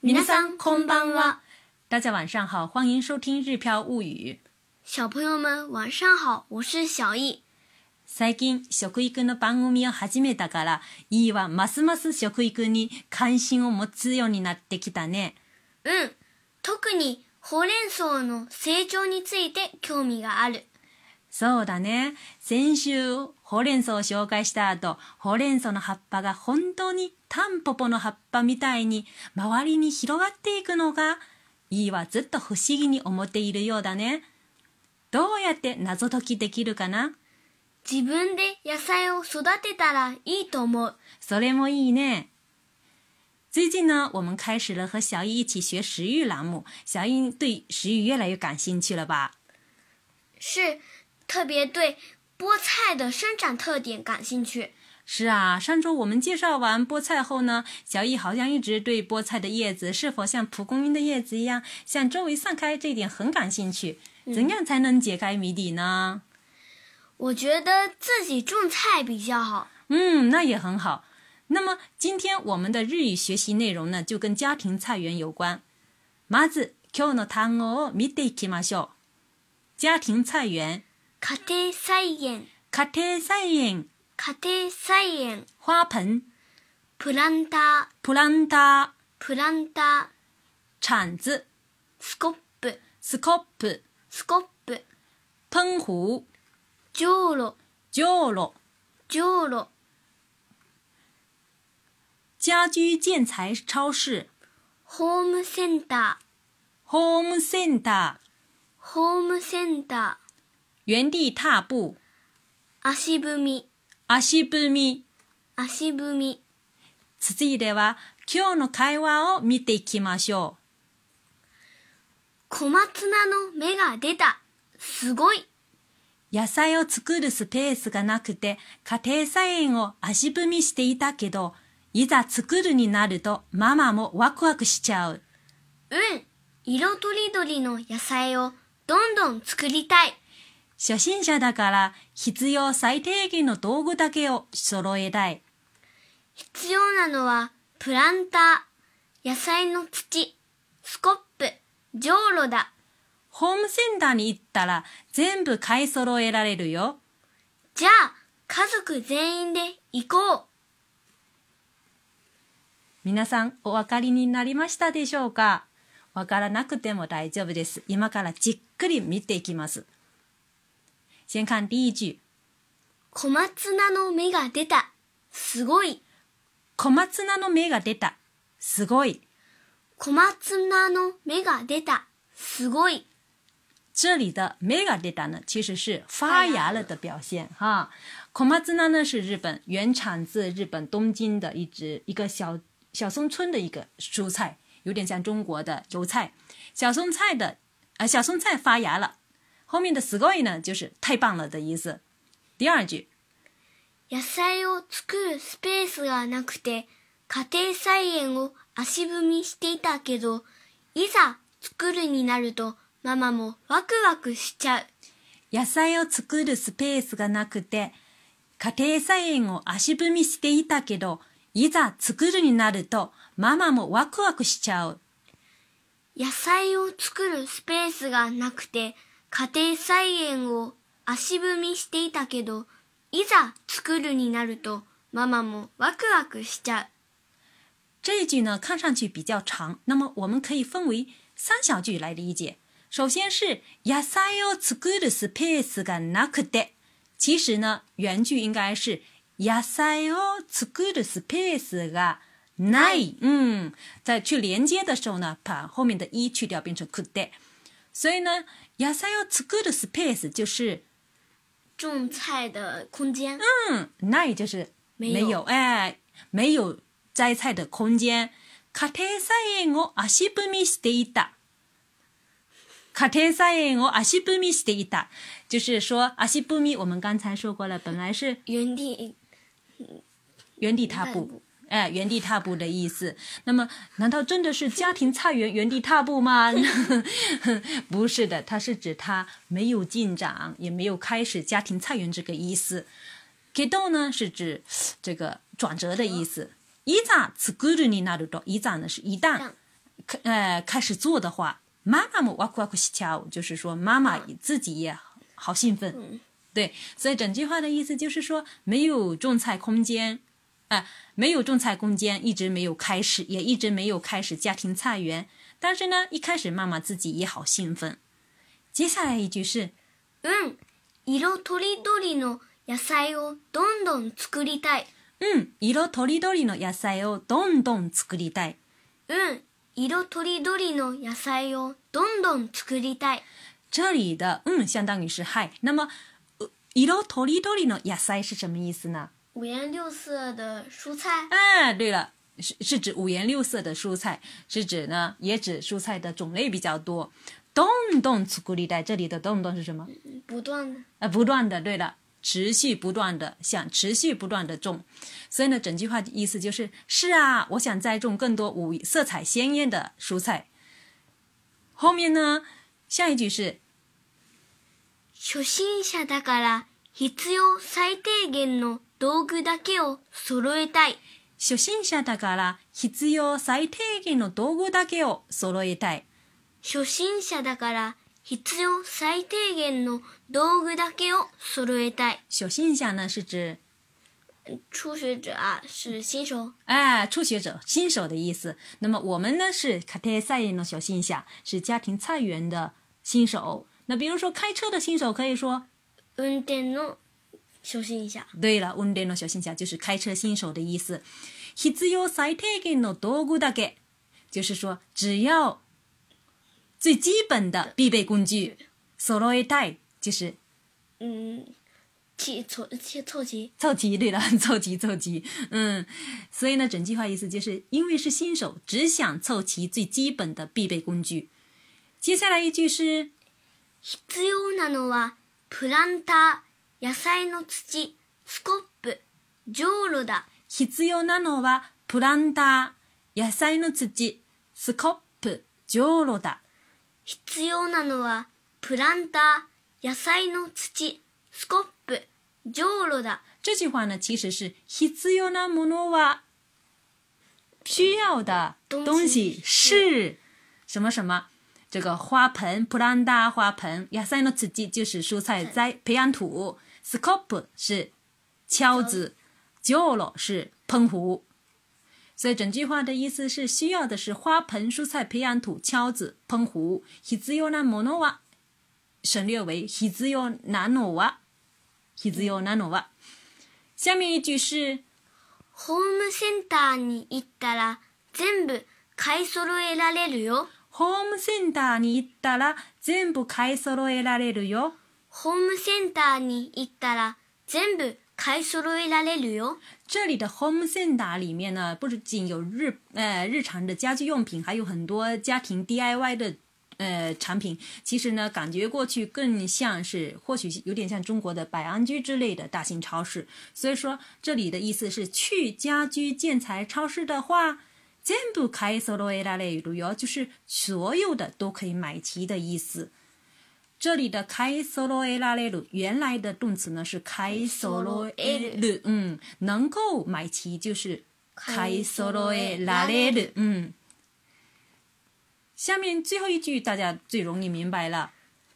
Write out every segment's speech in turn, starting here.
皆さんこんばんは。大家晚上好，欢迎收听《日飘物语》。小朋友们晚上好，我是小易。最近食育の番組を始めたから、いいはますます食育に関心を持つようになってきたね。うん。特にほうれん草の成長について興味がある。そうだね。先週、ほうれん草を紹介した後、ほうれん草の葉っぱが本当にタンポポの葉っぱみたいに周りに広がっていくのが、いいはずっと不思議に思っているようだね。どうやって謎解きできるかな？自分で野菜を育てたらいいと思う。それもいいね。最近呢，我们开始了和小易一起学食育栏目，小易对食育越来越感兴趣了吧？是，特别对菠菜的生长特点感兴趣。是啊，上周我们介绍完菠菜后呢，小易好像一直对菠菜的叶子是否像蒲公英的叶子一样向周围散开这一点很感兴趣。怎样才能解开谜底呢？我觉得自己种菜比较好。嗯，那也很好。那么今天我们的日语学习内容呢，就跟家庭菜园有关。まず今日の単語を見ていきましょう。家庭菜園、 家庭菜園、家庭菜園、家庭菜園、花盆、プランター、プランタプランター、ー、铲子、スコップ、スコップ、スコップ、喷壶、じょうろ、じょうろ、じょうろ、家居建材超市、ホームセンター、ホームセンター、ホームセンタ原地踏步、ー、足踏み、足踏み。足踏み、続いては今日の会話を見ていきましょう。小松菜の芽が出た。すごい。野菜を作るスペースがなくて家庭菜園を足踏みしていたけど、いざ作るになるとママもワクワクしちゃう。うん。色とりどりの野菜をどんどん作りたい。初心者だから必要最低限の道具だけを揃えたい。必要なのはプランター、野菜の土、スコップ、じょうろだ。ホームセンターに行ったら全部買い揃えられるよ。じゃあ、家族全員で行こう。皆さんお分かりになりましたでしょうか？わからなくても大丈夫です。今からじっくり見ていきます。先看第一句。小松菜の芽が出た。すごい。小松菜の芽が出た。すごい。小松菜の芽が出た。すごい。这里的芽が出た呢，其实是发芽了的表现哈。小松菜呢是日本原产自日本东京的一只一个小小松村的一个蔬菜，有点像中国的油菜。小松菜的呃小松菜发芽了，后面的すごい呢就是太棒了的意思。第二句，野菜を作るスペースがなくて、家庭菜園を足踏みしていたけど、いざ作るになるとママもワクワクしちゃう。野菜を作るスペースがなくて家庭菜園を足踏みしていたけどいざ作るになるとママもワクワクしちゃう。野菜を作るスペースがなくて、家庭菜園を足踏みしていたけど、いざ作るになるとママもワクワクしちゃう。这一句呢，看上去比较长，那么我们可以分为三小句来理解。首先是野菜を作るスペースがなくて，其实呢，原句应该是野菜を作るスペースがない。嗯，在去连接的时候呢，把后面的一去掉，变成くて。所以呢，野菜を作るスペース就是种菜的空间。嗯，ない就是没有哎，没有摘菜的空间。家庭菜園を足踏みしていた。家庭菜園を足踏みしていた，就是说足踏み，我们刚才说过了，本来是原地原地踏步，哎，原地踏步的意思。那么，难道真的是家庭菜园原地踏步吗？不是的，它是指它没有进展，也没有开始家庭菜园这个意思。けど呢是指这个转折的意思。いざ作るになると，いざ呢是一旦， 开呃开始做的话，妈妈们哇哭哇哭喜跳，就是说妈妈自己也好兴奋。对，所以整句话的意思就是说，没有种菜空间， 啊、没有种菜空间，一直没有开始，也一直没有开始家庭菜园。但是呢，一开始妈妈自己也好兴奋。接下来一句是，うん。色とりどりの野菜をどんどん作りたい。嗯，色とりどりの野菜をどんどん作りたい。うん。色とりどりの野菜をどんどん作りたい。这里的嗯相当于是嗨，那么呃色とりどりの野菜是什么意思呢？ 五颜六色的蔬菜。哎，对了，是是指五颜六色的蔬菜，是指呢，也指蔬菜的种类比较多。动动作りたい，这里的动动是什么？不断的。呃，不断的，对了，持续不断的，想持续不断的种。所以呢，整句话的意思就是：是啊，我想栽种更多五色彩鲜艳的蔬菜。后面呢，下一句是初心者だから必要最低限の 道具だけを揃えたい。初心者だから必要最低限の道具だけを揃えたい。初心者だから必要最低限の道具だけを揃えたい。初心者呢是指初学者？啊是新手？哎初学者、新手的意思。那么我们呢是家庭菜園の初心者，是家庭菜园的新手。那比如说开车的新手可以说，運転の初心者。对了，運転の初心者就是开车新手的意思。必要最低限の道具だけ，就是说只要最基本的必备工具。揃えたい就是嗯，齐凑齐凑齐。凑齐，对了，凑齐凑齐，嗯，所以呢，整句话意思就是因为是新手，只想凑齐最基本的必备工具。接下来一句是必要なのはプランター、 野菜の土、スコップ、じょうろだ。必要なのはプランター、野菜の土、スコップ、じょうろだ。必要なのはプランター、野菜の土、スコップ、じょうろだ。这句话呢，其实是必要なものは需要的东西是什么什么。这个花盆 planta 花盆，野菜の土就是蔬菜栽培养土 ，scope 是锹子，じょうろ是喷壶。所以整句话的意思是需要的是花盆、蔬菜培养土、锹子、喷壶。必要なものは省略为必要なのは必要なのは。下面一句是ホームセンターに行ったら全部買い揃えられるよ。ホームセンターに行ったら全部買い揃えられるよ。 ホームセンターに行ったら全部買い揃えられるよ。这里的 home center 里面呢，不仅有日呃日常的家居用品，还有很多家庭 DIY 的呃产品。其实呢，感觉过去更像是，或许有点像中国的百安居之类的大型超市。所以说，这里的意思是去家居建材超市的话。全部買い揃えられるよ，就是所有的都可以买齐的意思。 这里的買い揃えられる原来的动词呢是買い揃える，嗯，能够买齐就是買い揃えられる，嗯。下面最后一句大家最容易明白了。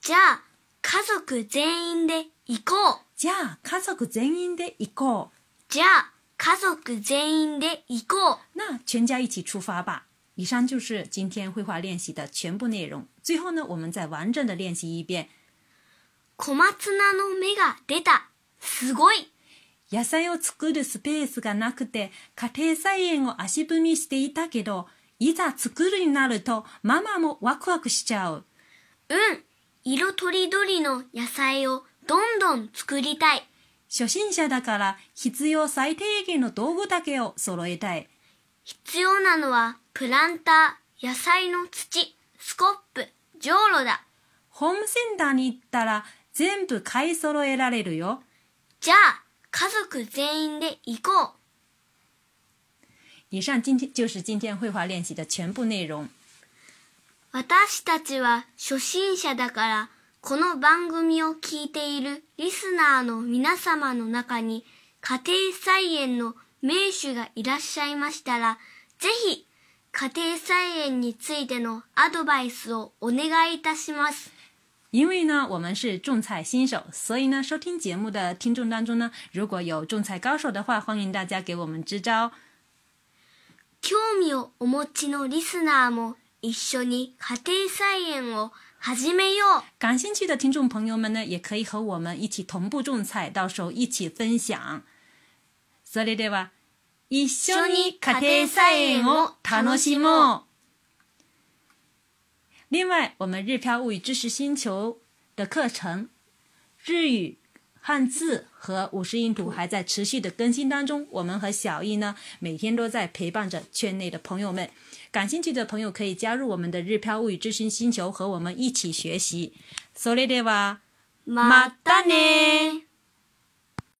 じゃあ、家族全員で行こう。じゃあ家族全員で行こう。じゃあ、家族全員で行こう。那全家一起出发吧。以上就是今天绘画练习的全部内容。 最后呢，我们再完整的练习一遍。小松菜の芽が出た。すごい。野菜を作るスペースがなくて、家庭菜園を足踏みしていたけど、いざ作るになると、ママもワクワクしちゃう。うん。色とりどりの野菜をどんどん作りたい。初心者だから必要最低限の道具だけを揃えたい。必要なのはプランター、野菜の土、スコップ、じょうろだ。ホームセンターに行ったら全部買い揃えられるよ。じゃあ、家族全員で行こう。以上今天就是今天绘画练习的全部内容。私たちは初心者だから、この番組を聞いているリスナーの皆様の中に家庭菜園の名手がいらっしゃいましたら、ぜひ家庭菜園についてのアドバイスをお願いいたします。因为呢，我们是种菜新手，所以呢，收听节目的听众当中呢，如果有种菜高手的话，欢迎大家给我们支招。興味をお持ちのリスナーも一緒に家庭菜園を始めよう。感興趣的听众朋友们呢，也可以和我们一起同步种菜，到时候一起分享。それでは、一緒に家庭菜園を楽しもう。另外，我们日漂物语知识星球的课程，日语、汉字和五十音图还在持续的更新当中。我们和小易呢，每天都在陪伴着圈内的朋友们。感兴趣的朋友可以加入我们的日漂物语知识星球，和我们一起学习。それでは、またね